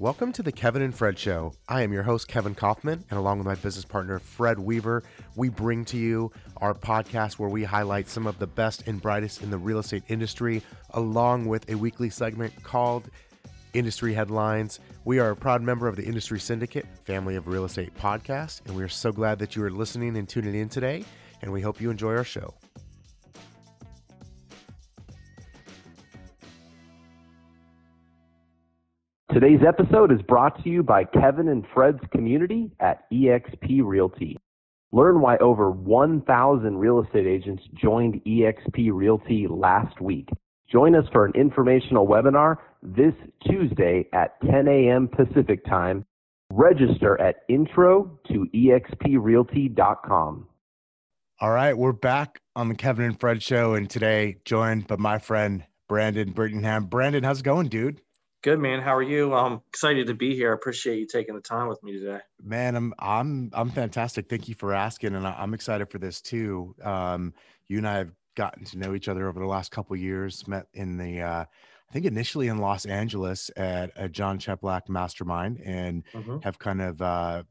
Welcome to the Kevin and Fred Show. I am your host, Kevin Kaufman, and along with my business partner, Fred Weaver, we bring to you our podcast where we highlight some of the best and brightest in the real estate industry, along with a weekly segment called Industry Headlines. We are a proud member of the Industry Syndicate, family of real estate podcasts, and we are so glad that you are listening and tuning in today, and we hope you enjoy our show. Today's episode is brought to you by Kevin and Fred's community at eXp Realty. Learn why over 1,000 real estate agents joined eXp Realty last week. Join us for an informational webinar this Tuesday at 10 a.m. Pacific Time. Register at intro to exprealty.com. All right, we're back on the Kevin and Fred show, and today joined by my friend Brandon Brittingham. Brandon, how's it going, dude? Good man. How are you? I'm excited to be here. I appreciate you taking the time with me today. Man, I'm I'm I'm fantastic. Thank you for asking, and I'm excited for this too. Um, you and I have gotten to know each other over the last couple years. Met in the uh, I think initially in Los Angeles at a Jon Cheplak Mastermind, and mm-hmm. have kind of uh,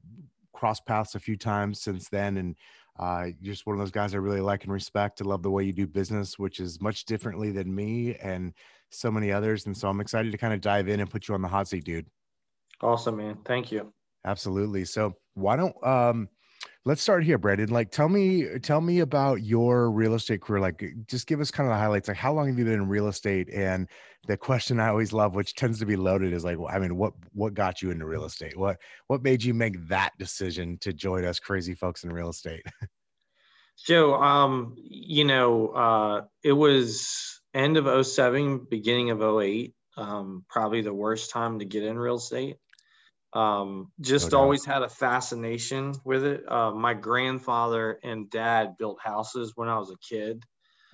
crossed paths a few times since then. And uh, you're just one of those guys I really like and respect. I love the way you do business, which is much differently than me, and so many others. And so I'm excited to kind of dive in and put you on the hot seat, dude. Awesome, man. Thank you. Absolutely. So why don't um let's start here, Brandon. Like tell me tell me about your real estate career. Like just give us kind of the highlights. Like how long have you been in real estate? And the question I always love, which tends to be loaded, is like, I mean, what what got you into real estate? What what made you make that decision to join us crazy folks in real estate? Joe, um, you know, uh, it was end of 07, beginning of 08, um, probably the worst time to get in real estate. Um, just always had a fascination with it. Uh, my grandfather and dad built houses when I was a kid.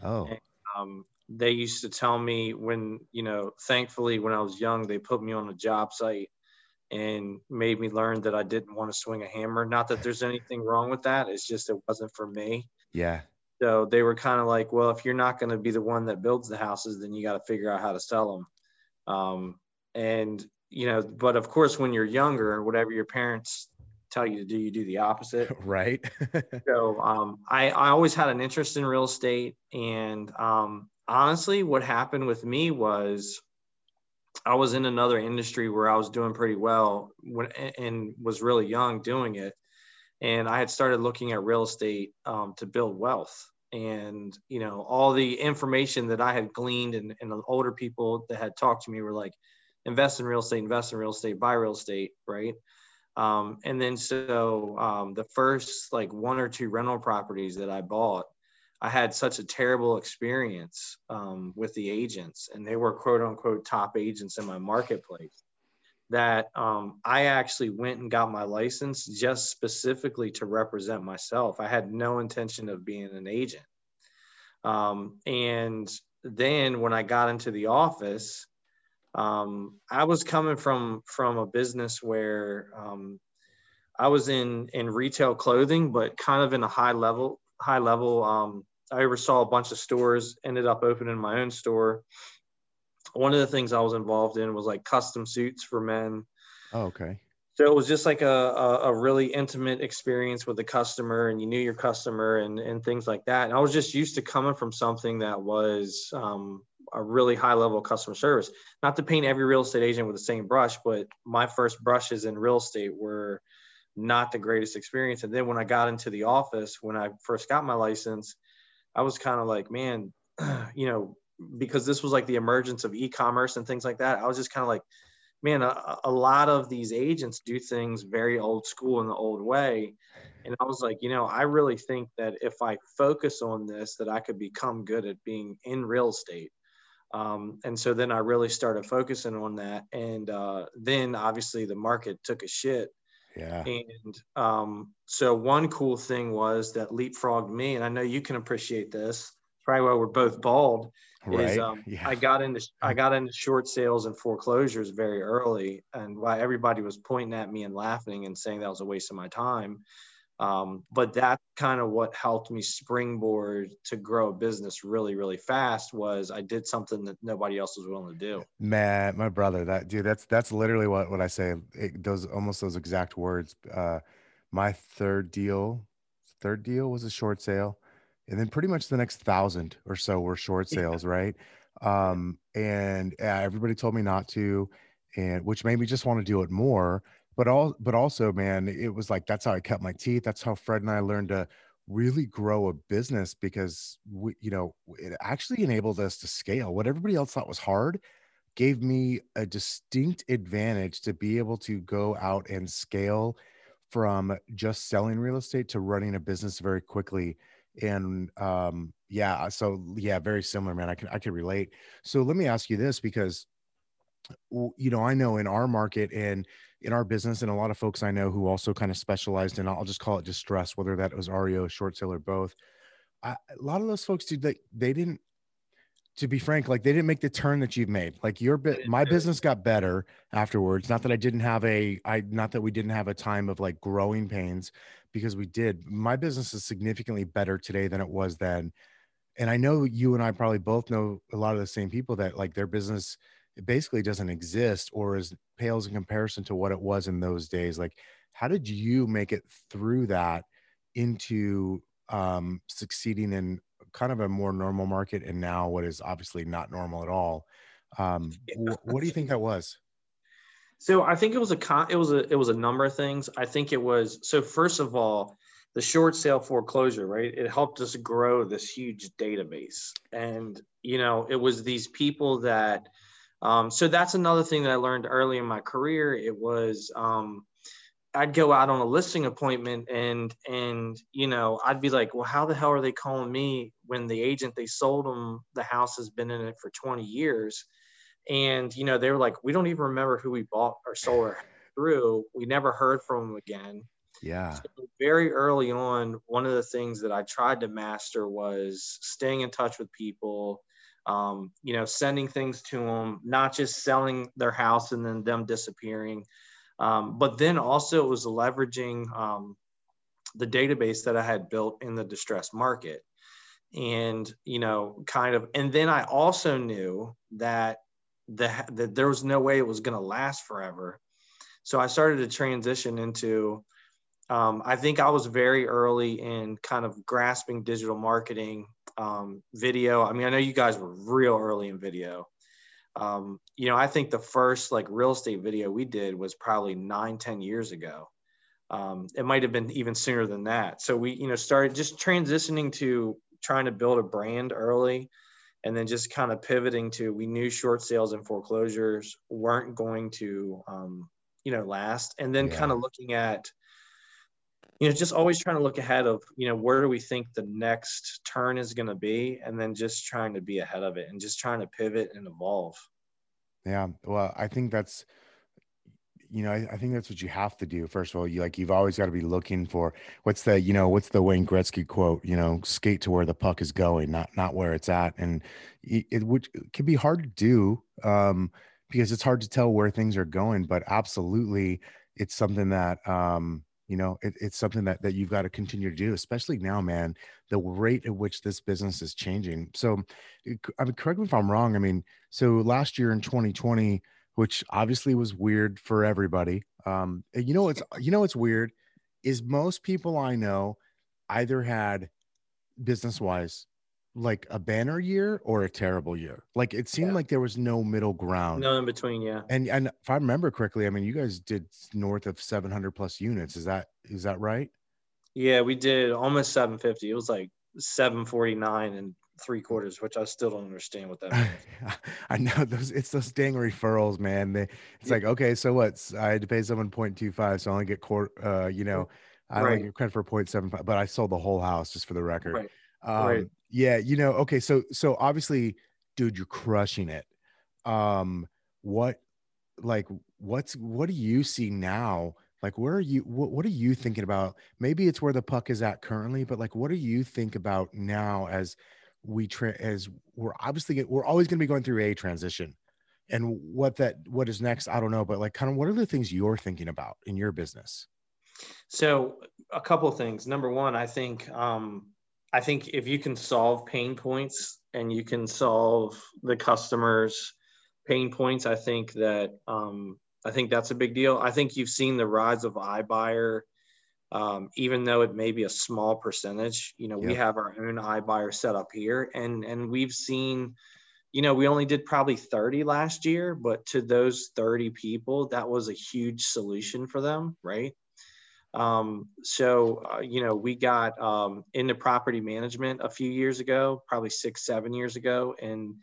Oh. And, um, they used to tell me when, you know, thankfully when I was young, they put me on a job site and made me learn that I didn't want to swing a hammer. Not that there's anything wrong with that. It's just it wasn't for me. Yeah. So they were kind of like, well, if you're not going to be the one that builds the houses, then you got to figure out how to sell them. Um, and you know, but of course, when you're younger, whatever your parents tell you to do, you do the opposite. Right. so um, I, I always had an interest in real estate, and um, honestly, what happened with me was I was in another industry where I was doing pretty well when, and was really young doing it and I had started looking at real estate um, to build wealth. And you know, all the information that I had gleaned and, and the older people that had talked to me were like, invest in real estate, invest in real estate, buy real estate, right? Um, and then so um, the first like one or two rental properties that I bought, I had such a terrible experience um, with the agents, and they were quote unquote top agents in my marketplace that um, I actually went and got my license just specifically to represent myself. I had no intention of being an agent. Um, and then when I got into the office, um, I was coming from from a business where um, I was in in retail clothing, but kind of in a high level high level. Um, I oversaw a bunch of stores, ended up opening my own store one of the things I was involved in was like custom suits for men. Oh, okay. So it was just like a, a, a, really intimate experience with the customer and you knew your customer and, and things like that. And I was just used to coming from something that was um, a really high level of customer service. Not to paint every real estate agent with the same brush, but my first brushes in real estate were not the greatest experience. And then when I got into the office, when I first got my license, I was kind of like, man, you know, because this was like the emergence of e-commerce and things like that i was just kind of like man a, a, lot of these agents do things very old school in the old way and i was like you know i really think that if i focus on this that i could become good at being in real estate um, and so then i really started focusing on that and uh, then obviously the market took a shit yeah and um, so one cool thing was that leapfrogged me and i know you can appreciate this probably why we're both bald right. is um, yeah. I got into I got into short sales and foreclosures very early, and why everybody was pointing at me and laughing and saying that was a waste of my time. Um, but that's kind of what helped me springboard to grow a business really, really fast was I did something that nobody else was willing to do. Man, my brother, that dude, that's that's literally what what I say. It, those almost those exact words. Uh, my third deal, third deal was a short sale, and then pretty much the next thousand or so were short sales, yeah. right? Um, and yeah, everybody told me not to, and which made me just want to do it more but all but also man it was like that's how i cut my teeth that's how fred and i learned to really grow a business because we you know it actually enabled us to scale. What everybody else thought was hard gave me a distinct advantage to be able to go out and scale from just selling real estate to running a business very quickly. And um yeah so yeah very similar man i can i can relate. So let me ask you this because you know i know in our market and in our business and a lot of folks I know who also kind of specialized in I'll just call it distress, whether that was REO, short sale, or both. I, a lot of those folks, dude, they, they didn't. To be frank, like they didn't make the turn that you've made. Like your bit, my business got better afterwards. Not that I didn't have a, I not that we didn't have a time of like growing pains, because we did. My business is significantly better today than it was then. And I know you and I probably both know a lot of the same people that like their business it basically doesn't exist or is pales in comparison to what it was in those days. Like how did you make it through that into um, succeeding in kind of a more normal market and now what is obviously not normal at all? Um, yeah. what do you think that was? So i think it was a con- it was a it was a number of things. I think it was so first of all the short sale foreclosure right? It helped us grow this huge database. And you know it was these people that um, so that's another thing that I learned early in my career. It was um, I'd go out on a listing appointment and and you know I'd be like, well, how the hell are they calling me when the agent they sold them the house has been in it for 20 years, and you know they were like, we don't even remember who we bought or sold her through. We never heard from them again. Yeah. So very early on, one of the things that I tried to master was staying in touch with people um, you know, sending things to them, not just selling their house and then them disappearing. Um, but then also it was leveraging um, the database that I had built in the distressed market. And, you know, kind of, and then I also knew that the, that there was no way it was going to last forever. So I started to transition into, um, I think I was very early in kind of grasping digital marketing um, video. I mean, I know you guys were real early in video. Um, you know, I think the first like real estate video we did was probably nine, ten years ago. Um, it might have been even sooner than that. So we, you know, started just transitioning to trying to build a brand early and then just kind of pivoting to we knew short sales and foreclosures weren't going to um, you know last and then yeah. kind of looking at you know just always trying to look ahead of you know where do we think the next turn is going to be and then just trying to be ahead of it and just trying to pivot and evolve. Yeah well i think that's you know I, I, think that's what you have to do. First of all you like you've always got to be looking for what's the you know what's the wayne gretzky quote you know skate to where the puck is going not not where it's at. And it, it would it can be hard to do um because it's hard to tell where things are going but absolutely it's something that um you know it, it's something that, that you've got to continue to do especially now man the rate at which this business is changing. So i mean correct me if i'm wrong i mean so last year in 2020 which obviously was weird for everybody um you know it's you know it's weird? Is most people i know either had business wise like a banner year or a terrible year. Like it seemed yeah. like there was no middle ground. No in between, yeah. And and if I remember correctly, I mean you guys did north of 700 plus units. Is that is that right? Yeah, we did almost 750. It was like 749 and three quarters, which I still don't understand what that means. I know those it's those dang referrals, man. They, it's yeah. like, okay, so what's I had to pay someone 0.25, so I only get court uh, you know, I right. only get credit for 0.75, but I sold the whole house just for the record. Right. Um, right. Yeah, you know, okay, so so obviously, dude, you're crushing it. Um, what, like, what's what do you see now? Like, where are you? What what are you thinking about? Maybe it's where the puck is at currently, but like, what do you think about now as we tra- as we're obviously we're always going to be going through a transition, and what that what is next? I don't know, but like, kind of, what are the things you're thinking about in your business? So a couple things. Number one, I think um, I think if you can solve pain points and you can solve the customers' pain points, I think that um, I think that's a big deal. I think you've seen the rise of iBuyer, um, even though it may be a small percentage. You know, yep. we have our own iBuyer set up here, and and we've seen, you know, we only did probably 30 last year, but to those 30 people, that was a huge solution for them, right? Um, so, uh, you know, we got um, into property management a few years ago, probably six, seven years ago. And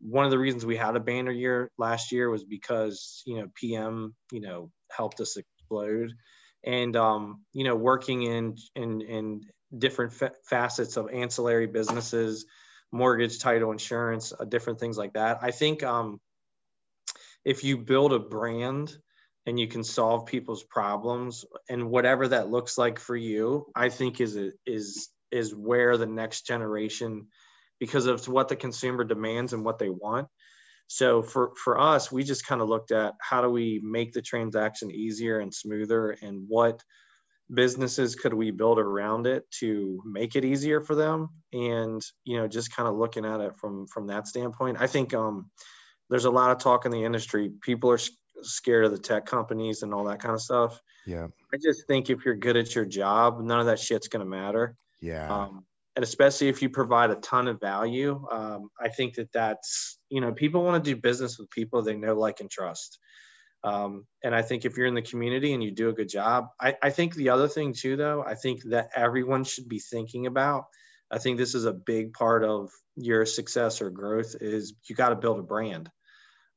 one of the reasons we had a banner year last year was because, you know, PM, you know, helped us explode. And, um, you know, working in, in, in different fa- facets of ancillary businesses, mortgage, title, insurance, uh, different things like that. I think um, if you build a brand, and you can solve people's problems and whatever that looks like for you i think is is is where the next generation because of what the consumer demands and what they want. So for for us we just kind of looked at how do we make the transaction easier and smoother and what businesses could we build around it to make it easier for them? And you know just kind of looking at it from from that standpoint i think um there's a lot of talk in the industry. People are scared of the tech companies and all that kind of stuff. Yeah. I just think if you're good at your job, none of that shit's going to matter. Yeah. Um, and especially if you provide a ton of value, um, I think that that's, you know, people want to do business with people they know, like, and trust. Um, and I think if you're in the community and you do a good job, I, I think the other thing too, though, I think that everyone should be thinking about. I think this is a big part of your success or growth is you got to build a brand.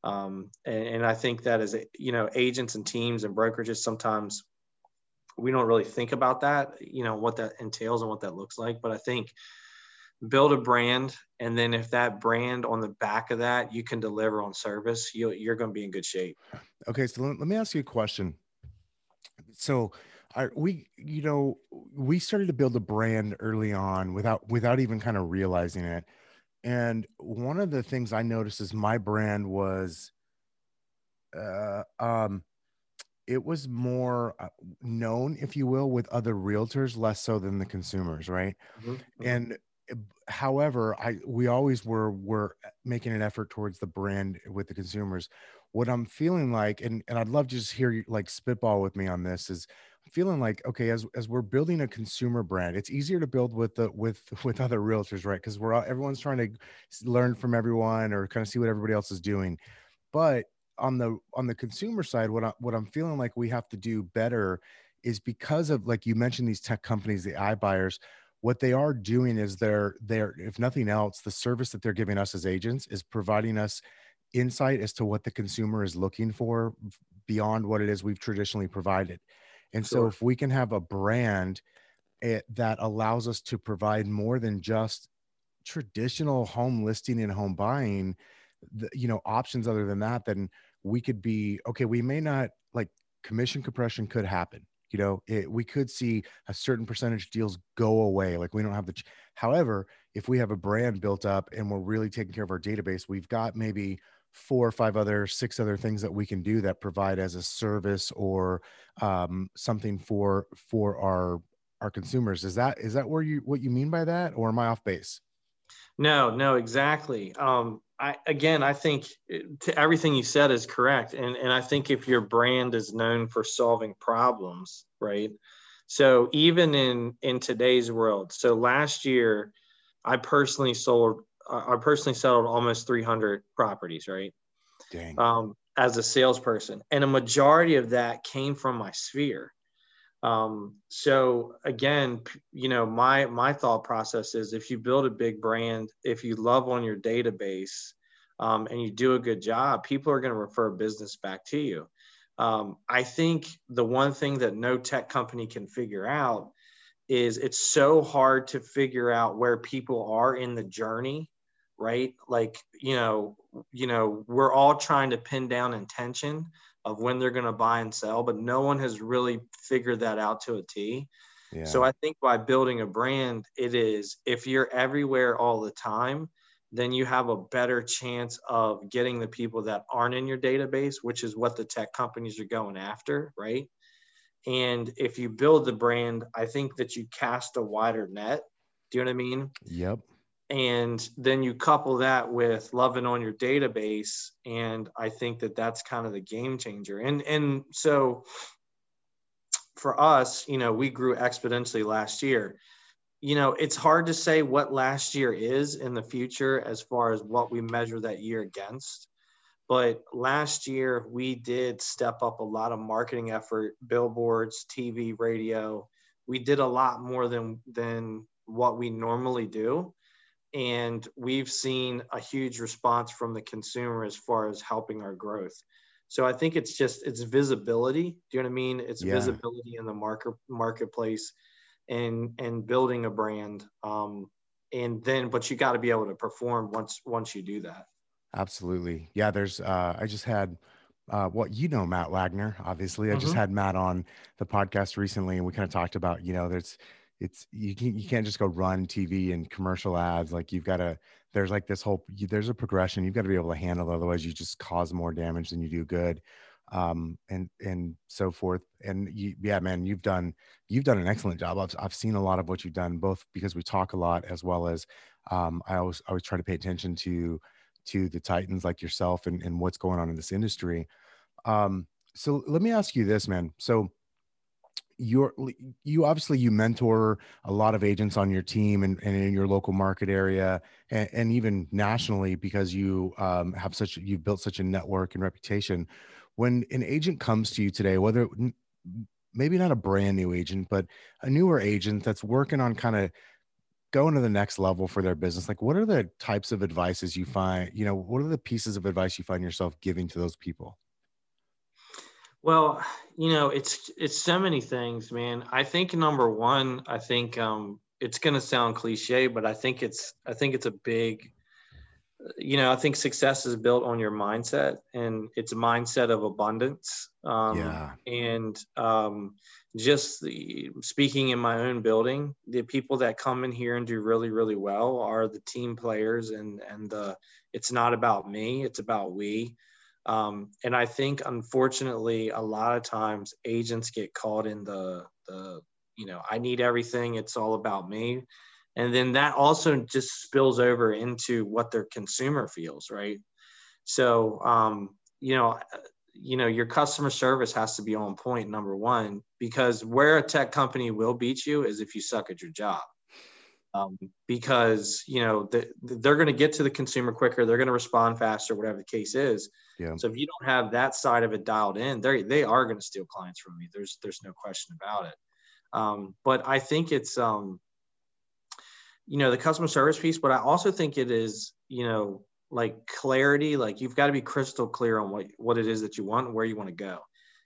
Um, and, and I think that as you know, agents and teams and brokerages sometimes we don't really think about that, you know, what that entails and what that looks like. But I think build a brand, and then if that brand on the back of that you can deliver on service, you you're going to be in good shape. Okay, so let, let me ask you a question. So, are we, you know, we started to build a brand early on without without even kind of realizing it. And one of the things I noticed is my brand was, uh, um, it was more uh, known, if you will, with other realtors, less so than the consumers, right? Mm-hmm. mm-hmm. And eh, however, I we always were were making an effort towards the brand with the consumers. What I'm feeling like, and and I'd love to just hear you like spitball with me on this, is feeling like okay as as we're building a consumer brand it's easier to build with the with with other realtors right? Because we're all, everyone's trying to learn from everyone or kind of see what everybody else is doing. But on the on the consumer side what I, what I'm feeling like we have to do better is because of like you mentioned these tech companies the iBuyers what they are doing is they're they're if nothing else the service that they're giving us as agents is providing us insight as to what the consumer is looking for beyond what it is we've traditionally provided and sure. so if we can have a brand it, eh, that allows us to provide more than just traditional home listing and home buying, the, you know, options other than that, then we could be okay. We may not like commission compression could happen. You know, it, we could see a certain percentage deals go away. Like we don't have the. Ch- However, if we have a brand built up and we're really taking care of our database, we've got maybe four or five other six other things that we can do that provide as a service or um, something for for our our consumers. Is that is that where you what you mean by that or am i off base? No no exactly. Um i again i think eh, to everything you said is correct and and i think if your brand is known for solving problems right? So even in in today's world so last year i personally sold I personally settled almost 300 properties, right? Dang. Um, as a salesperson, and a majority of that came from my sphere. Um, so again, you know, my my thought process is if you build a big brand, if you love on your database, um, and you do a good job, people are going to refer business back to you. Um, I think the one thing that no tech company can figure out is it's so hard to figure out where people are in the journey right like you know you know we're all trying to pin down intention of when they're going to buy and sell but no one has really figured that out to a t yeah. so i think by building a brand it is if you're everywhere all the time then you have a better chance of getting the people that aren't in your database which is what the tech companies are going after right And if you build the brand, I think that you cast a wider net. Do you know what I mean? Yep. And then you couple that with loving on your database, and I think that that's kind of the game changer. And and so for us, you know, we grew exponentially last year. You know, it's hard to say what last year is in the future as far as what we measure that year against. But last year, we did step up a lot of marketing effort, billboards, TV, radio. We did a lot more than, than what we normally do. And we've seen a huge response from the consumer as far as helping our growth. So I think it's just it's visibility. Do you know what I mean? It's yeah. visibility in the market marketplace and and building a brand. Um, and then but you got to be able to perform once once you do that. Absolutely. Yeah, there's uh I just had uh what well, you know Matt Wagner, obviously. I mm-hmm. just had Matt on the podcast recently and we kind of talked about, you know, there's it's you can you can't just go run TV and commercial ads like you've got to there's like this whole there's a progression you've got to be able to handle otherwise you just cause more damage than you do good um and and so forth and you, yeah man you've done you've done an excellent job I've, I've seen a lot of what you've done both because we talk a lot as well as um i always always try to pay attention to to the titans like yourself and, and what's going on in this industry um so let me ask you this man so you're you obviously you mentor a lot of agents on your team and, and in your local market area and, and even nationally because you um, have such you've built such a network and reputation. When an agent comes to you today whether maybe not a brand new agent but a newer agent that's working on kind of going to the next level for their business like what are the types of advices you find you know what are the pieces of advice you find yourself giving to those people well, you know, it's it's so many things, man. I think number one, I think um, it's going to sound cliche, but I think it's I think it's a big, you know, I think success is built on your mindset, and it's a mindset of abundance. Um, yeah. And um, just the, speaking in my own building, the people that come in here and do really really well are the team players, and and the it's not about me, it's about we. Um, and I think, unfortunately, a lot of times agents get caught in the, the, you know, I need everything. It's all about me. And then that also just spills over into what their consumer feels, right? So, um, you know, you know, your customer service has to be on point, number one, because where a tech company will beat you is if you suck at your job. Um, because you know the, they're going to get to the consumer quicker, they're going to respond faster, whatever the case is. Yeah. So if you don't have that side of it dialed in, they they are going to steal clients from you. There's there's no question about it. Um, but I think it's um, you know the customer service piece, but I also think it is you know like clarity. Like you've got to be crystal clear on what what it is that you want and where you want to go.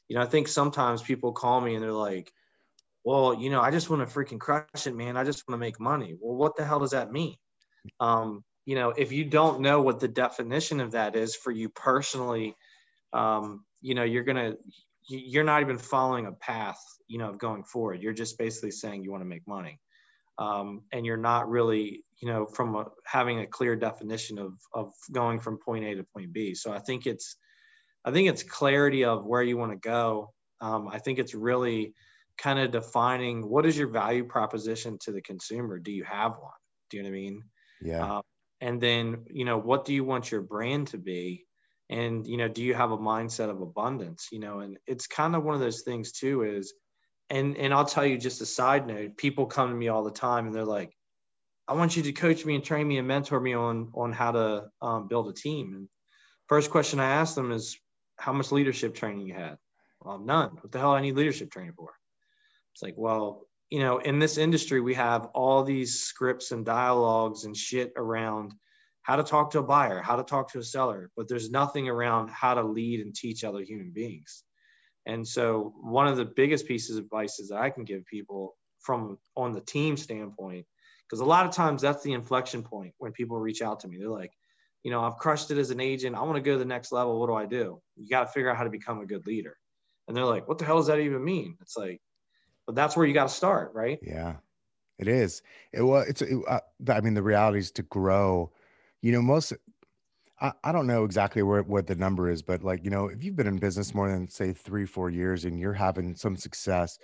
You know, I think sometimes people call me and they're like, "Well, you know, I just want to freaking crush it, man. I just want to make money." Well, what the hell does that mean? Um, you know, if you don't know what the definition of that is for you personally, um, you know, you're gonna you're not even following a path, you know, of going forward. You're just basically saying you want to make money, um, and you're not really, you know, from a, having a clear definition of of going from point A to point B. So I think it's, I think it's clarity of where you want to go. Um, I think it's really kind of defining what is your value proposition to the consumer. Do you have one? Do you know what I mean? Yeah. Um, and then you know what do you want your brand to be? And you know do you have a mindset of abundance you know? And it's kind of one of those things too is and and i'll tell you just a side note people come to me all the time and they're like i want you to coach me and train me and mentor me on on how to um, build a team. And first question i ask them is how much leadership training you had? Well none. What the hell i need leadership training for? It's like well you know, in this industry, we have all these scripts and dialogues and shit around how to talk to a buyer, how to talk to a seller, but there's nothing around how to lead and teach other human beings. And so, one of the biggest pieces of advice that I can give people from on the team standpoint, because a lot of times that's the inflection point when people reach out to me. They're like, you know, I've crushed it as an agent. I want to go to the next level. What do I do? You got to figure out how to become a good leader. And they're like, what the hell does that even mean? It's like, but that's where you got to start, right? Yeah, it is. It well, it's. It, uh, I mean, the reality is to grow. You know, most. I, I don't know exactly where what the number is, but like, you know, if you've been in business more than say three, four years and you're having some success,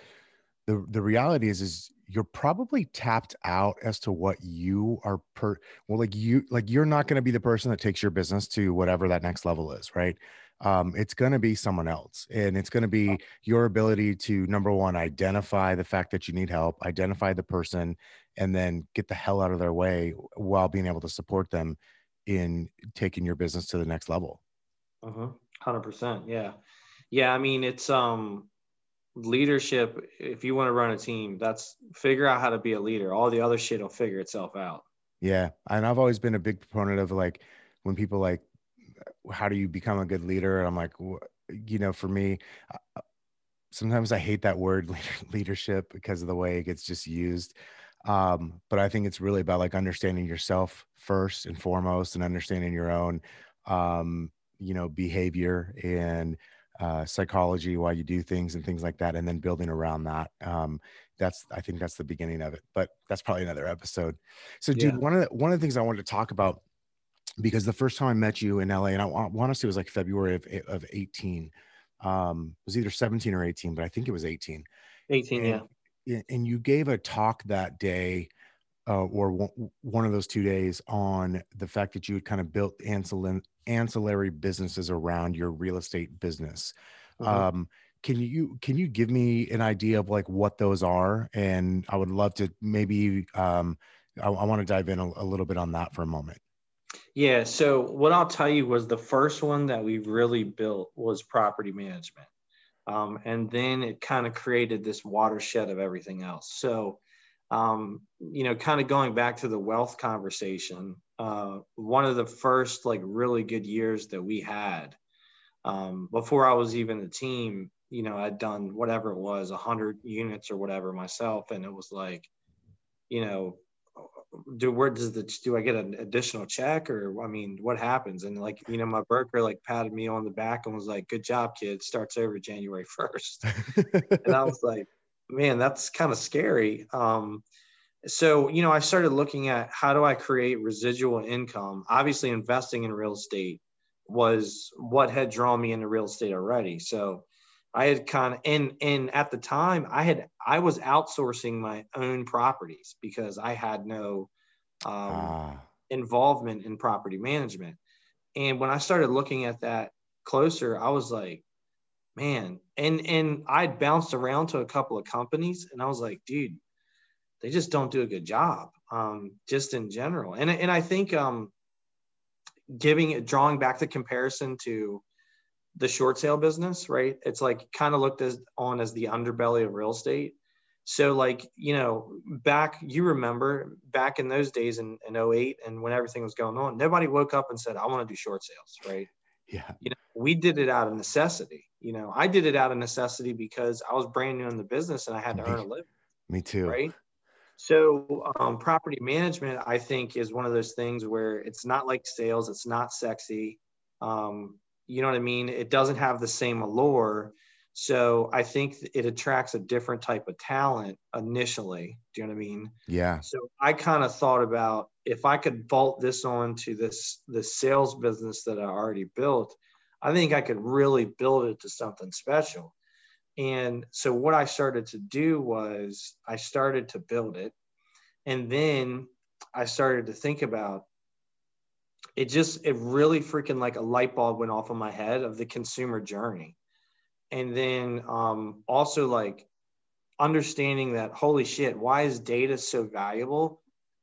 the the reality is is you're probably tapped out as to what you are per well like you like you're not going to be the person that takes your business to whatever that next level is right um, it's going to be someone else and it's going to be your ability to number one identify the fact that you need help identify the person and then get the hell out of their way while being able to support them in taking your business to the next level. Uh-huh. 100% yeah. Yeah i mean it's um leadership if you want to run a team that's figure out how to be a leader all the other shit will figure itself out. Yeah and i've always been a big proponent of like when people like how do you become a good leader and i'm like you know for me sometimes i hate that word leadership because of the way it gets just used um, but i think it's really about like understanding yourself first and foremost and understanding your own um, you know behavior and uh, psychology, why you do things and things like that, and then building around that. Um, that's I think that's the beginning of it, but that's probably another episode. So, dude, yeah. one of the one of the things I wanted to talk about because the first time I met you in LA, and I want to say it was like February of of eighteen, um, it was either seventeen or eighteen, but I think it was eighteen. Eighteen, and, yeah. And you gave a talk that day uh, or one of those two days on the fact that you had kind of built ancillary, ancillary businesses around your real estate business. Mm-hmm. Um, can you can you give me an idea of like what those are? And I would love to maybe um, I, I want to dive in a, a little bit on that for a moment. Yeah. So what I'll tell you was the first one that we really built was property management. Um, and then it kind of created this watershed of everything else. So um, you know, kind of going back to the wealth conversation, uh, one of the first like really good years that we had um, before I was even a team, you know, I'd done whatever it was, a hundred units or whatever myself, and it was like, you know, do where does the do I get an additional check or I mean, what happens? And like, you know, my broker like patted me on the back and was like, "Good job, kid. Starts over January 1st. and I was like, man, that's kind of scary. Um, so, you know, I started looking at how do I create residual income? Obviously, investing in real estate was what had drawn me into real estate already. So, I had kind of and and at the time I had I was outsourcing my own properties because I had no um, ah. involvement in property management. And when I started looking at that closer, I was like, man and and i'd bounced around to a couple of companies and i was like dude they just don't do a good job um, just in general and, and i think um, giving drawing back the comparison to the short sale business right it's like kind of looked as on as the underbelly of real estate so like you know back you remember back in those days in, in 08 and when everything was going on nobody woke up and said i want to do short sales right yeah you know we did it out of necessity you know, I did it out of necessity because I was brand new in the business and I had to me, earn a living. Me too. Right. So, um, property management, I think, is one of those things where it's not like sales, it's not sexy. Um, you know what I mean? It doesn't have the same allure. So, I think it attracts a different type of talent initially. Do you know what I mean? Yeah. So, I kind of thought about if I could bolt this on to this the sales business that I already built, I think I could really build it to something special. And so what I started to do was I started to build it. And then I started to think about it just it really freaking like a light bulb went off in my head of the consumer journey. And then um, also like understanding that holy shit, why is data so valuable?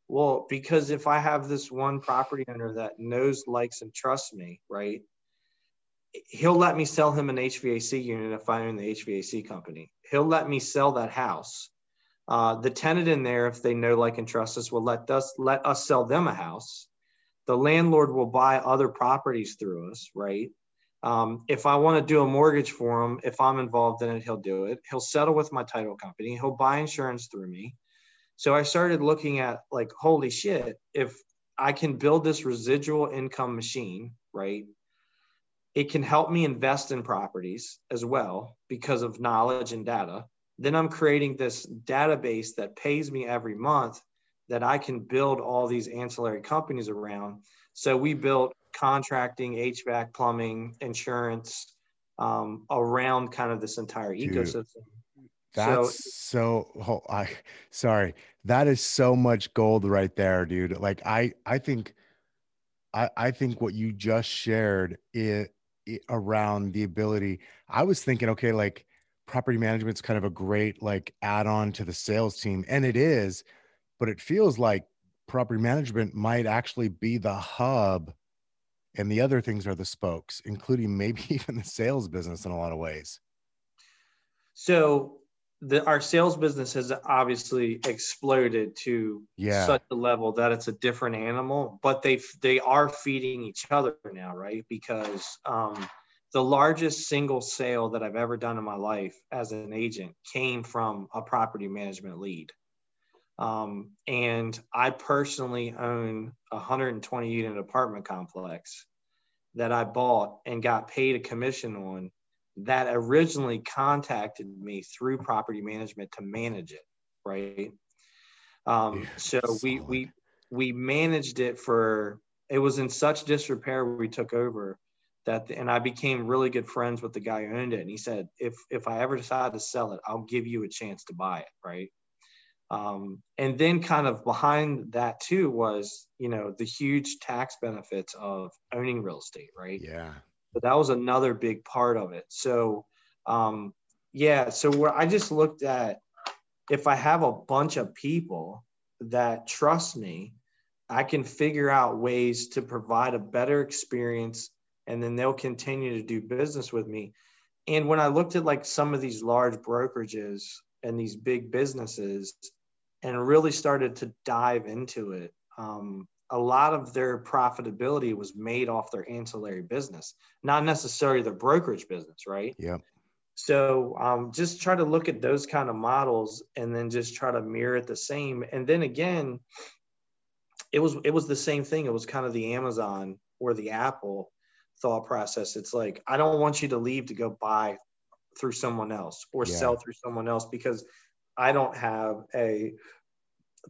Well, because if I have this one property owner that knows, likes, and trusts me, right? he'll let me sell him an HVAC unit if I own the HVAC company. He'll let me sell that house. Uh, the tenant in there, if they know, like, and trust us, will let us let us sell them a house. The landlord will buy other properties through us, right? Um, if I want to do a mortgage for him, if I'm involved in it, he'll do it. He'll settle with my title company. He'll buy insurance through me. So I started looking at like, holy shit, if I can build this residual income machine, right? It can help me invest in properties as well because of knowledge and data. Then I'm creating this database that pays me every month that I can build all these ancillary companies around. So we built contracting, HVAC, plumbing, insurance um, around kind of this entire Dude, ecosystem. That's so, so oh, I sorry. That is so much gold right there, dude. Like I I think I I think what you just shared it, it around the ability. I was thinking okay, like property management's kind of a great like add-on to the sales team and it is, but it feels like property management might actually be the hub and the other things are the spokes, including maybe even the sales business in a lot of ways. So the, our sales business has obviously exploded to yeah. such a level that it's a different animal, but they they are feeding each other now, right? Because um, the largest single sale that I've ever done in my life as an agent came from a property management lead. Um, and I personally own a 120 unit apartment complex that I bought and got paid a commission on that originally contacted me through property management to manage it, right? Um, so we we we managed it for it was in such disrepair we took over that and I became really good friends with the guy who owned it. And he said if if I ever decide to sell it I'll give you a chance to buy it right um, and then kind of behind that too was you know the huge tax benefits of owning real estate right? Yeah. But that was another big part of it. So um, yeah so where i just looked at if i have a bunch of people that trust me i can figure out ways to provide a better experience and then they'll continue to do business with me. And when i looked at like some of these large brokerages and these big businesses and really started to dive into it. Um, a lot of their profitability was made off their ancillary business, not necessarily the brokerage business, right? Yep. So um, just try to look at those kind of models and then just try to mirror it the same. And then again, it was it was the same thing. It was kind of the Amazon or the Apple thought process. It's like I don't want you to leave to go buy through someone else or yeah. sell through someone else because I don't have a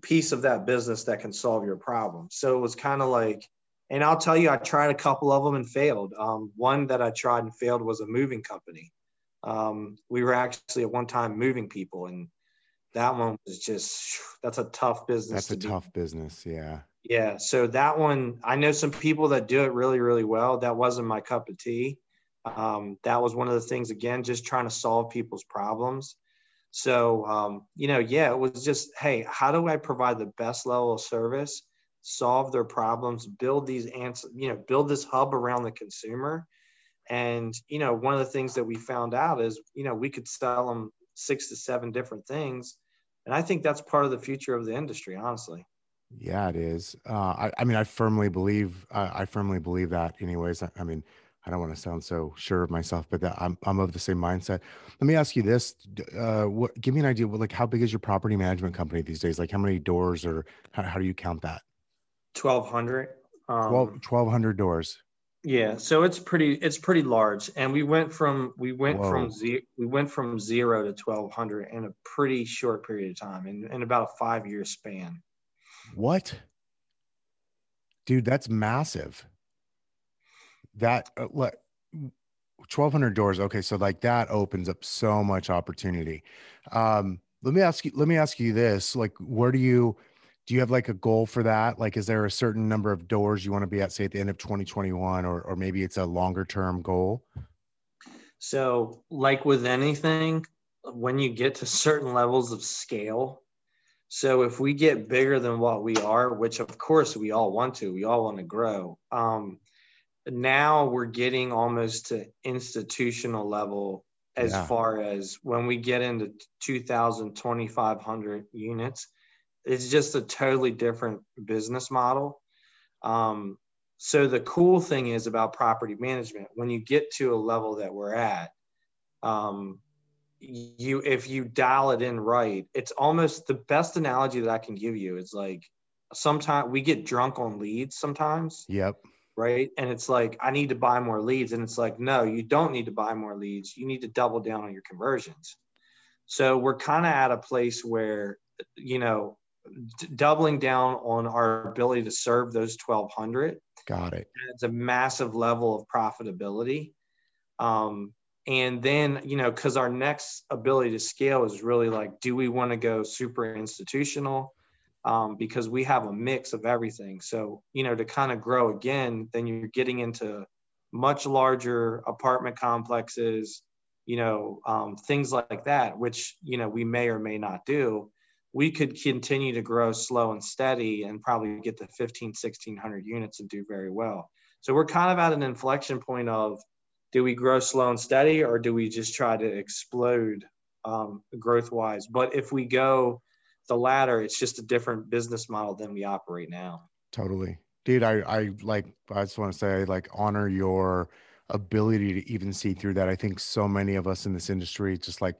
piece of that business that can solve your problem. So it was kind of like, and I'll tell you, I tried a couple of them and failed. Um, one that I tried and failed was a moving company. Um, we were actually at one time moving people, and that one was just that's a tough business. That's a tough business, yeah. Yeah. So that one, I know some people that do it really, really well. That wasn't my cup of tea. Um, that was one of the things again, just trying to solve people's problems. So, um, you know, yeah, it was just, hey, how do I provide the best level of service, solve their problems, build these answers, you know, build this hub around the consumer. And, you know, one of the things that we found out is, you know, we could sell them six to seven different things. And I think that's part of the future of the industry, honestly. Yeah, it is. Uh, I, I mean, I firmly believe, uh, I firmly believe that anyways. I, I mean, I don't want to sound so sure of myself, but that I'm I'm of the same mindset. Let me ask you this: uh, what, give me an idea. Like, how big is your property management company these days? Like, how many doors, or how, how do you count that? Twelve hundred. Um, 1200 doors. Yeah, so it's pretty it's pretty large, and we went from we went Whoa. from zero we went from zero to twelve hundred in a pretty short period of time, in, in about a five year span. What, dude? That's massive that uh, what 1200 doors. Okay so like that opens up so much opportunity. Um let me ask you let me ask you this like where do you do you have like a goal for that? Like is there a certain number of doors you want to be at say at the end of 2021 or or maybe it's a longer term goal? So like with anything when you get to certain levels of scale so if we get bigger than what we are which of course we all want to we all want to grow um now we're getting almost to institutional level as yeah. far as when we get into 2000 2500 units it's just a totally different business model. Um, so the cool thing is about property management. When you get to a level that we're at um, you if you dial it in right it's almost the best analogy that i can give you is like sometimes we get drunk on leads sometimes. Yep right? And it's like, I need to buy more leads. And it's like, no, you don't need to buy more leads. You need to double down on your conversions. So we're kind of at a place where, you know, d- doubling down on our ability to serve those 1200 got it it's a massive level of profitability um, and then you know because our next ability to scale is really like do we want to go super institutional um, because we have a mix of everything. So you know to kind of grow again then you're getting into much larger apartment complexes you know um, things like that which you know we may or may not do. We could continue to grow slow and steady and probably get to 15 1600 units and do very well. So we're kind of at an inflection point of do we grow slow and steady or do we just try to explode um, growth wise but if we go the latter it's just a different business model than we operate now. Totally. Dude i i like i just want to say like honor your ability to even see through that. I think so many of us in this industry just like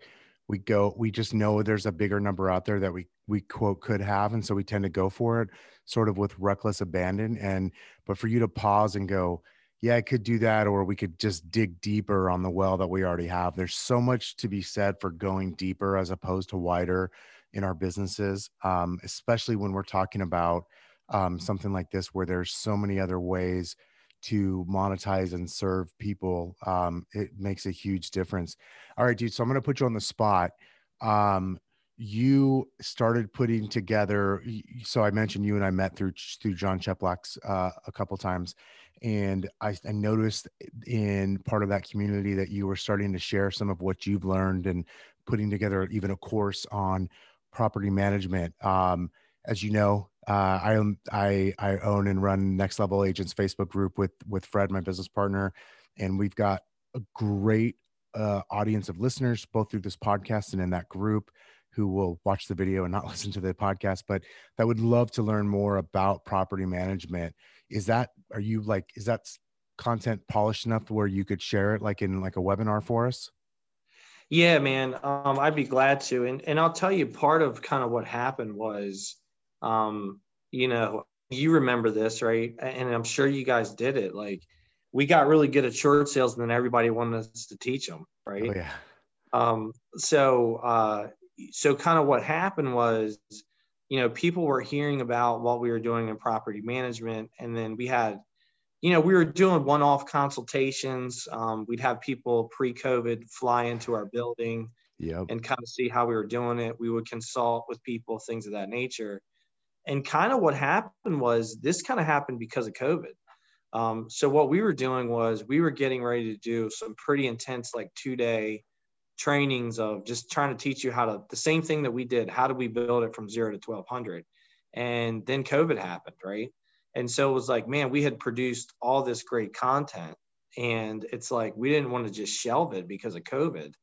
we go we just know there's a bigger number out there that we we quote could have and so we tend to go for it sort of with reckless abandon. And but for you to pause and go yeah, I could do that, or we could just dig deeper on the well that we already have. There's so much to be said for going deeper as opposed to wider in our businesses, um, especially when we're talking about um, something like this, where there's so many other ways to monetize and serve people. Um, it makes a huge difference. All right, dude. So I'm going to put you on the spot. Um, you started putting together. So I mentioned you and I met through through Jon Cheplak's uh, a couple times and I, I, noticed in part of that community that you were starting to share some of what you've learned and putting together even a course on property management. Um, as you know, uh, I own I, I own and run Next Level Agents Facebook group with with Fred, my business partner, and we've got a great uh, audience of listeners both through this podcast and in that group who will watch the video and not listen to the podcast, but that would love to learn more about property management is that are you like is that content polished enough where you could share it like in like a webinar for us yeah man um, i'd be glad to and, and i'll tell you part of kind of what happened was um, you know you remember this right and i'm sure you guys did it like we got really good at short sales and then everybody wanted us to teach them right oh, yeah um, so uh, so kind of what happened was you know, people were hearing about what we were doing in property management. And then we had, you know, we were doing one off consultations. Um, we'd have people pre COVID fly into our building yep. and kind of see how we were doing it. We would consult with people, things of that nature. And kind of what happened was this kind of happened because of COVID. Um, so what we were doing was we were getting ready to do some pretty intense, like two day trainings of just trying to teach you how to the same thing that we did how do we build it from zero to 1200 and then covid happened right and so it was like man we had produced all this great content and it's like we didn't want to just shelve it because of covid.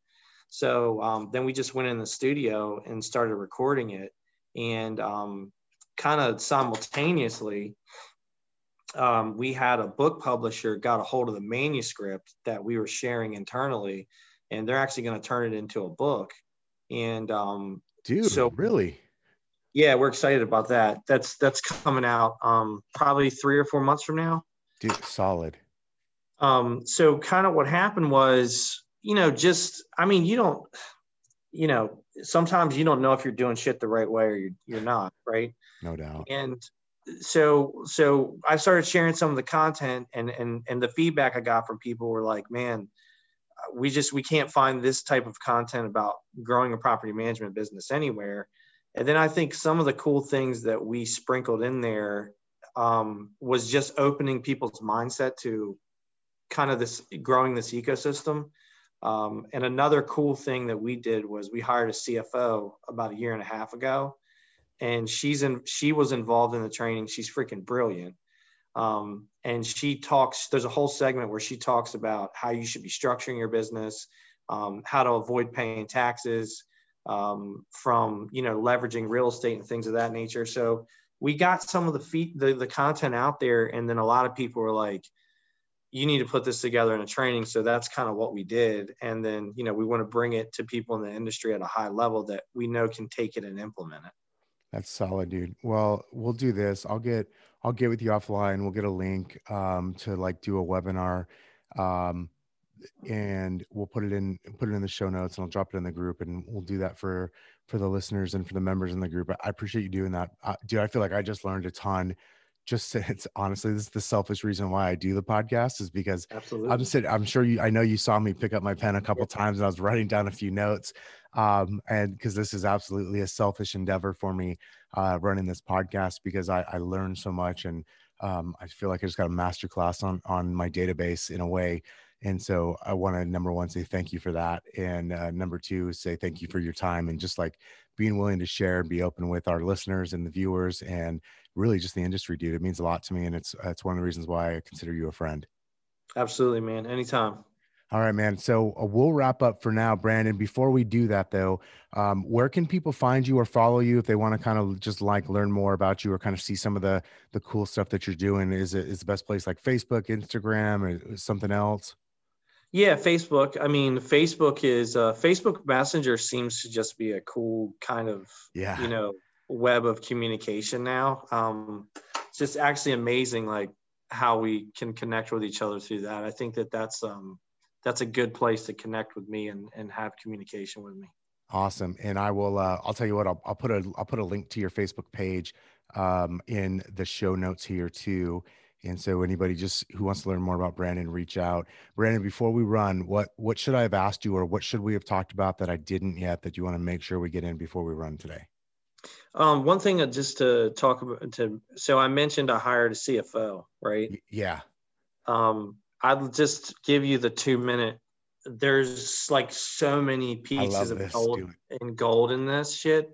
So um, then we just went in the studio and started recording it. And um, kind of simultaneously um, we had a book publisher got a hold of the manuscript that we were sharing internally and they're actually going to turn it into a book. And um, dude, so really, yeah, we're excited about that. That's that's coming out um, probably three or four months from now. Dude, solid. Um, so kind of what happened was, you know, just I mean, you don't, you know, sometimes you don't know if you're doing shit the right way or you're, you're not, right? No doubt. And so so I started sharing some of the content and and and the feedback I got from people were like, man, we just we can't find this type of content about growing a property management business anywhere and then i think some of the cool things that we sprinkled in there um, was just opening people's mindset to kind of this growing this ecosystem. Um, and another cool thing that we did was we hired a cfo about a year and a half ago. And she's in she was involved in the training. She's freaking brilliant. Um, and she talks, there's a whole segment where she talks about how you should be structuring your business, um, how to avoid paying taxes um, from, you know, leveraging real estate and things of that nature. So we got some of the feet, the, the content out there. And then a lot of people were like, you need to put this together in a training. So that's kind of what we did. And then, you know, we want to bring it to people in the industry at a high level that we know can take it and implement it. That's solid, dude. Well, we'll do this. I'll get I'll get with you offline. We'll get a link um, to like do a webinar. Um, and we'll put it in put it in the show notes and I'll drop it in the group and we'll do that for for the listeners and for the members in the group. I appreciate you doing that. Uh, dude, I feel like I just learned a ton just it's honestly this is the selfish reason why I do the podcast is because Absolutely. I'm sitting I'm sure you I know you saw me pick up my pen a couple yeah. times and I was writing down a few notes um and because this is absolutely a selfish endeavor for me uh running this podcast because I I learned so much and um I feel like I just got a master class on on my database in a way and so I want to number one say thank you for that and uh, number two say thank you for your time and just like being willing to share and be open with our listeners and the viewers and really just the industry, dude. It means a lot to me, and it's it's one of the reasons why I consider you a friend. Absolutely, man. Anytime. All right, man. So uh, we'll wrap up for now, Brandon. Before we do that, though, um, where can people find you or follow you if they want to kind of just like learn more about you or kind of see some of the the cool stuff that you're doing? Is it is the best place like Facebook, Instagram, or something else? Yeah, Facebook. I mean, Facebook is uh, Facebook Messenger seems to just be a cool kind of yeah you know web of communication now. Um, it's just actually amazing, like how we can connect with each other through that. I think that that's um, that's a good place to connect with me and, and have communication with me. Awesome. And I will, uh, I'll tell you what, I'll, I'll put a, I'll put a link to your Facebook page um, in the show notes here too. And so anybody just who wants to learn more about Brandon, reach out. Brandon, before we run, what, what should I have asked you or what should we have talked about that I didn't yet that you want to make sure we get in before we run today? Um, one thing just to talk about to so I mentioned I hired a CFO, right? Yeah. Um, I'll just give you the two minute. There's like so many pieces of this, gold and gold in this shit.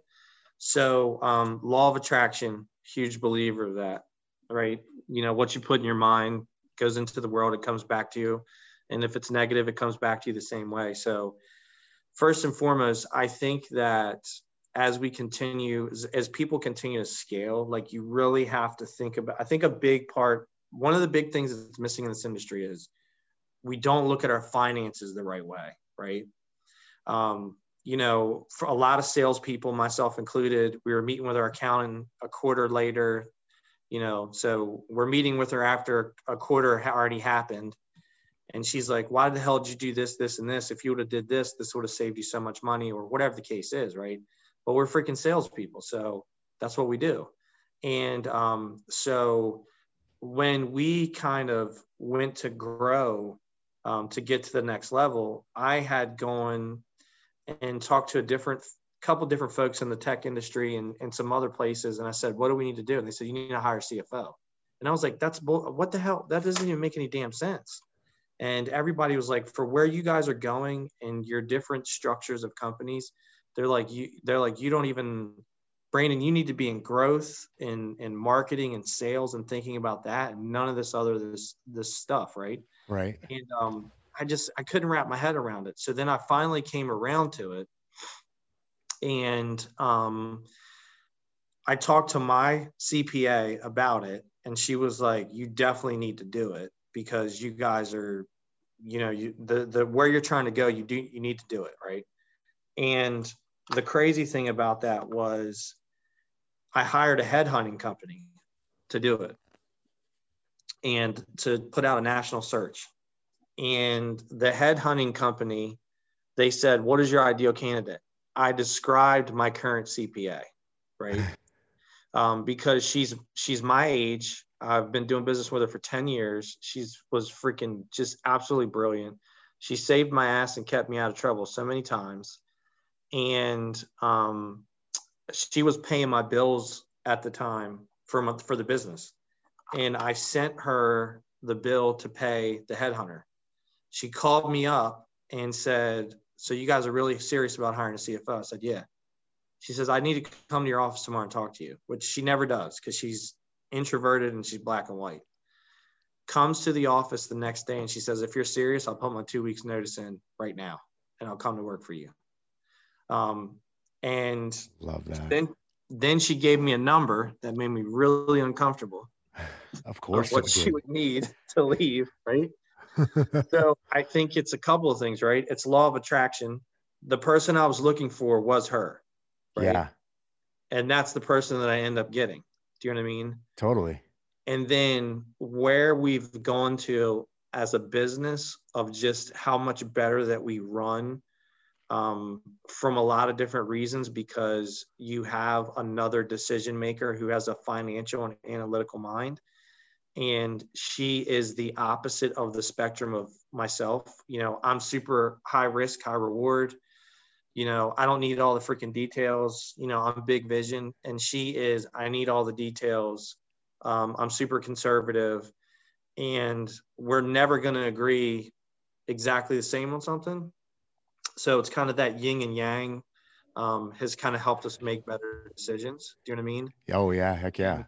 So um, law of attraction, huge believer of that, right? You know what you put in your mind goes into the world, it comes back to you, and if it's negative, it comes back to you the same way. So first and foremost, I think that as we continue as, as, people continue to scale like you really have to think about i think a big part one of the big things that's missing in this industry is we don't look at our finances the right way right um, you know for a lot of salespeople myself included we were meeting with our accountant a quarter later you know so we're meeting with her after a quarter already happened and she's like why the hell did you do this this and this if you would have did this this would have saved you so much money or whatever the case is right but we're freaking salespeople. So that's what we do. And um, so when we kind of went to grow um, to get to the next level, I had gone and talked to a different couple different folks in the tech industry and, and some other places. And I said, what do we need to do? And they said, you need to hire a CFO. And I was like, that's bull- what the hell? That doesn't even make any damn sense. And everybody was like, for where you guys are going and your different structures of companies, they're like you they're like you don't even brandon you need to be in growth in in marketing and sales and thinking about that and none of this other this this stuff right right and um i just i couldn't wrap my head around it so then i finally came around to it and um i talked to my cpa about it and she was like you definitely need to do it because you guys are you know you the the where you're trying to go you do you need to do it right and the crazy thing about that was I hired a headhunting company to do it and to put out a national search. And the headhunting company, they said, What is your ideal candidate? I described my current CPA, right? um, because she's she's my age. I've been doing business with her for 10 years. She's was freaking just absolutely brilliant. She saved my ass and kept me out of trouble so many times and um, she was paying my bills at the time for month for the business, and I sent her the bill to pay the headhunter. She called me up and said, "So you guys are really serious about hiring a CFO?" I said, "Yeah." She says, "I need to come to your office tomorrow and talk to you," which she never does because she's introverted and she's black and white. Comes to the office the next day and she says, "If you're serious, I'll put my two weeks notice in right now, and I'll come to work for you." Um, and love that. Then then she gave me a number that made me really uncomfortable. Of course, of what she would need to leave, right? so I think it's a couple of things, right? It's law of attraction. The person I was looking for was her, right? Yeah. And that's the person that I end up getting. Do you know what I mean? Totally. And then where we've gone to as a business of just how much better that we run um, from a lot of different reasons because you have another decision maker who has a financial and analytical mind and she is the opposite of the spectrum of myself. You know i'm super high risk high reward. You know i don't need all the freaking details. You know i'm big vision and she is i need all the details. Um, i'm super conservative and we're never going to agree exactly the same on something. So it's kind of that yin and yang um, has kind of helped us make better decisions. Do you know what i mean? Oh yeah. Heck yeah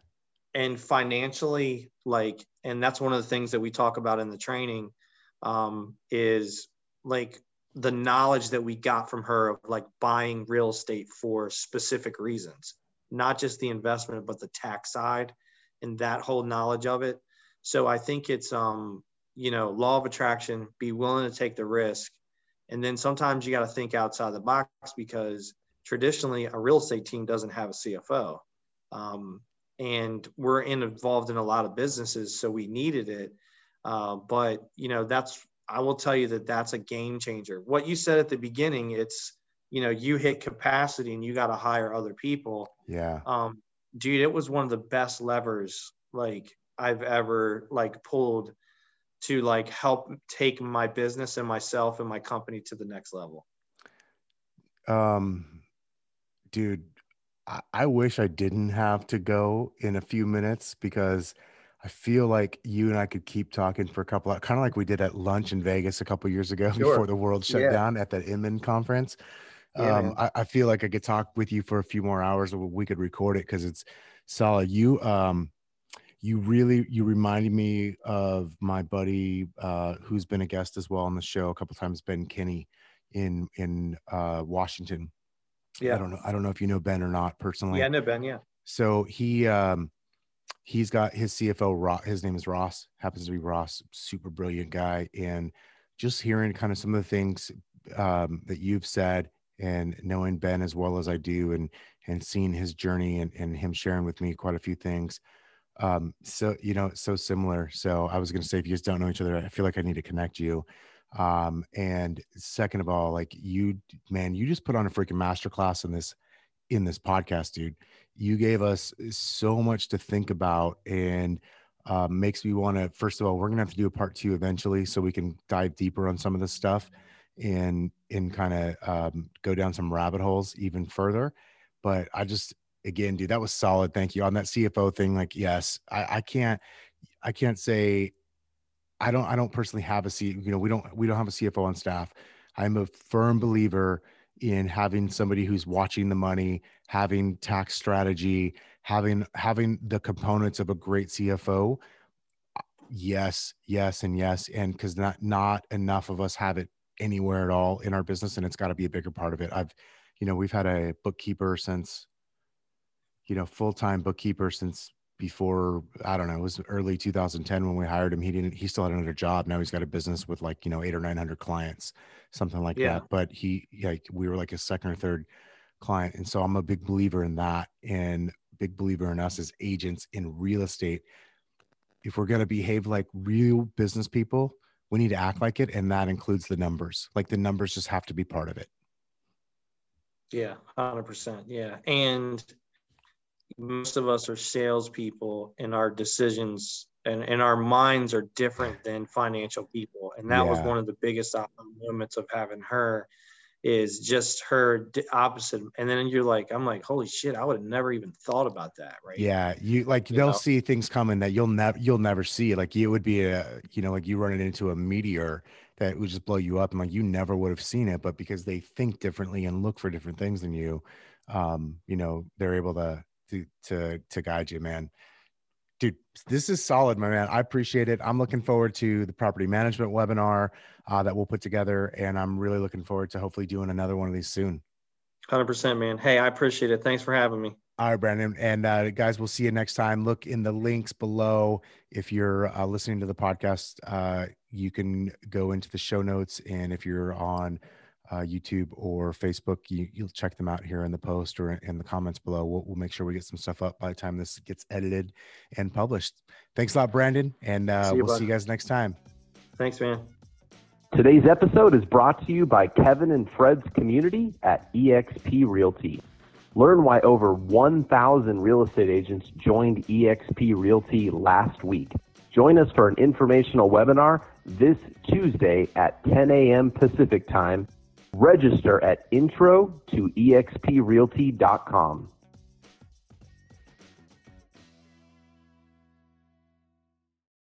and financially like and that's one of the things that we talk about in the training um, is like the knowledge that we got from her of like buying real estate for specific reasons not just the investment but the tax side and that whole knowledge of it. So i think it's um you know law of attraction be willing to take the risk. And then sometimes you got to think outside the box because traditionally a real estate team doesn't have a cfo um, and we're in, involved in a lot of businesses, so we needed it. Uh, but you know, that's I will tell you that that's a game changer. What you said at the beginning, it's you know, you hit capacity and you got to hire other people. Yeah. Um, dude, it was one of the best levers like I've ever like pulled to like help take my business and myself and my company to the next level. Um, dude, I, wish I didn't have to go in a few minutes because I feel like you and I could keep talking for a couple of kind of like we did at lunch in Vegas a couple years ago sure. before the world shut yeah. down at that Inman conference. Yeah, um, I, I, feel like I could talk with you for a few more hours. We could record it because it's solid. You, um, you really you reminded me of my buddy uh, who's been a guest as well on the show a couple times, Ben Kinney in in uh, Washington. Yeah. I don't know. I don't know if you know Ben or not personally. Yeah, I know Ben. Yeah. So he um he's got his CFO. Ross, His name is Ross. Happens to be Ross. Super brilliant guy. And just hearing kind of some of the things um, that you've said and knowing Ben as well as I do, and and seeing his journey and, and him sharing with me quite a few things. Um, so you know, so similar. So I was going to say, if you guys don't know each other, I feel like I need to connect you. Um, and second of all, like you, man, you just put on a freaking masterclass in this, in this podcast, dude. You gave us so much to think about and uh, makes me want to, first of all, we're going to have to do a part two eventually so we can dive deeper on some of this stuff and, and kind of um, go down some rabbit holes even further. But I just, again, dude, that was solid. Thank you on that CFO thing. Like, yes, I, I can't, I can't say I don't I don't personally have a C, you know, we don't we don't have a CFO on staff. I'm a firm believer in having somebody who's watching the money, having tax strategy, having having the components of a great CFO. Yes, yes, and yes, and because not not enough of us have it anywhere at all in our business, and it's got to be a bigger part of it. I've, you know, we've had a bookkeeper since, you know, full time bookkeeper since before I don't know, it was early 2010 when we hired him. He didn't, he still had another job. Now he's got a business with like, you know, eight or 900 clients, something like yeah. that. But he, like, we were like a second or third client. And so I'm a big believer in that and big believer in us as agents in real estate. If we're going to behave like real business people, we need to act like it. And that includes the numbers. Like the numbers just have to be part of it. Yeah, 100%. Yeah. And most of us are salespeople and our decisions and, and our minds are different than financial people. And that yeah. was one of the biggest moments of having her is just her opposite. And then you're like, I'm like, holy shit, I would have never even thought about that. Right. Yeah. You like, you they'll know? see things coming that you'll never, you'll never see. Like it would be a, you know, like you running into a meteor that would just blow you up and like you never would have seen it, but because they think differently and look for different things than you, um, you know, they're able to to to to guide you, man. Dude, this is solid, my man. I appreciate it. I'm looking forward to the property management webinar uh, that we'll put together, and I'm really looking forward to hopefully doing another one of these soon. Hundred percent, man. Hey, I appreciate it. Thanks for having me. All right, Brandon. And uh, guys, we'll see you next time. Look in the links below. If you're uh, listening to the podcast, uh, you can go into the show notes. And if you're on uh, YouTube or Facebook, you, will check them out here in the post or in the comments below. We'll, we'll, make sure we get some stuff up by the time this gets edited and published. Thanks a lot, Brandon. And uh, see you, we'll bud. see you guys next time. Thanks, man. Today's episode is brought to you by Kevin and Fred's community at eXp Realty. Learn why over 1,000 real estate agents joined eXp Realty last week. Join us for an informational webinar this Tuesday at 10 a.m. Pacific Time Register at intro to exprealty.com.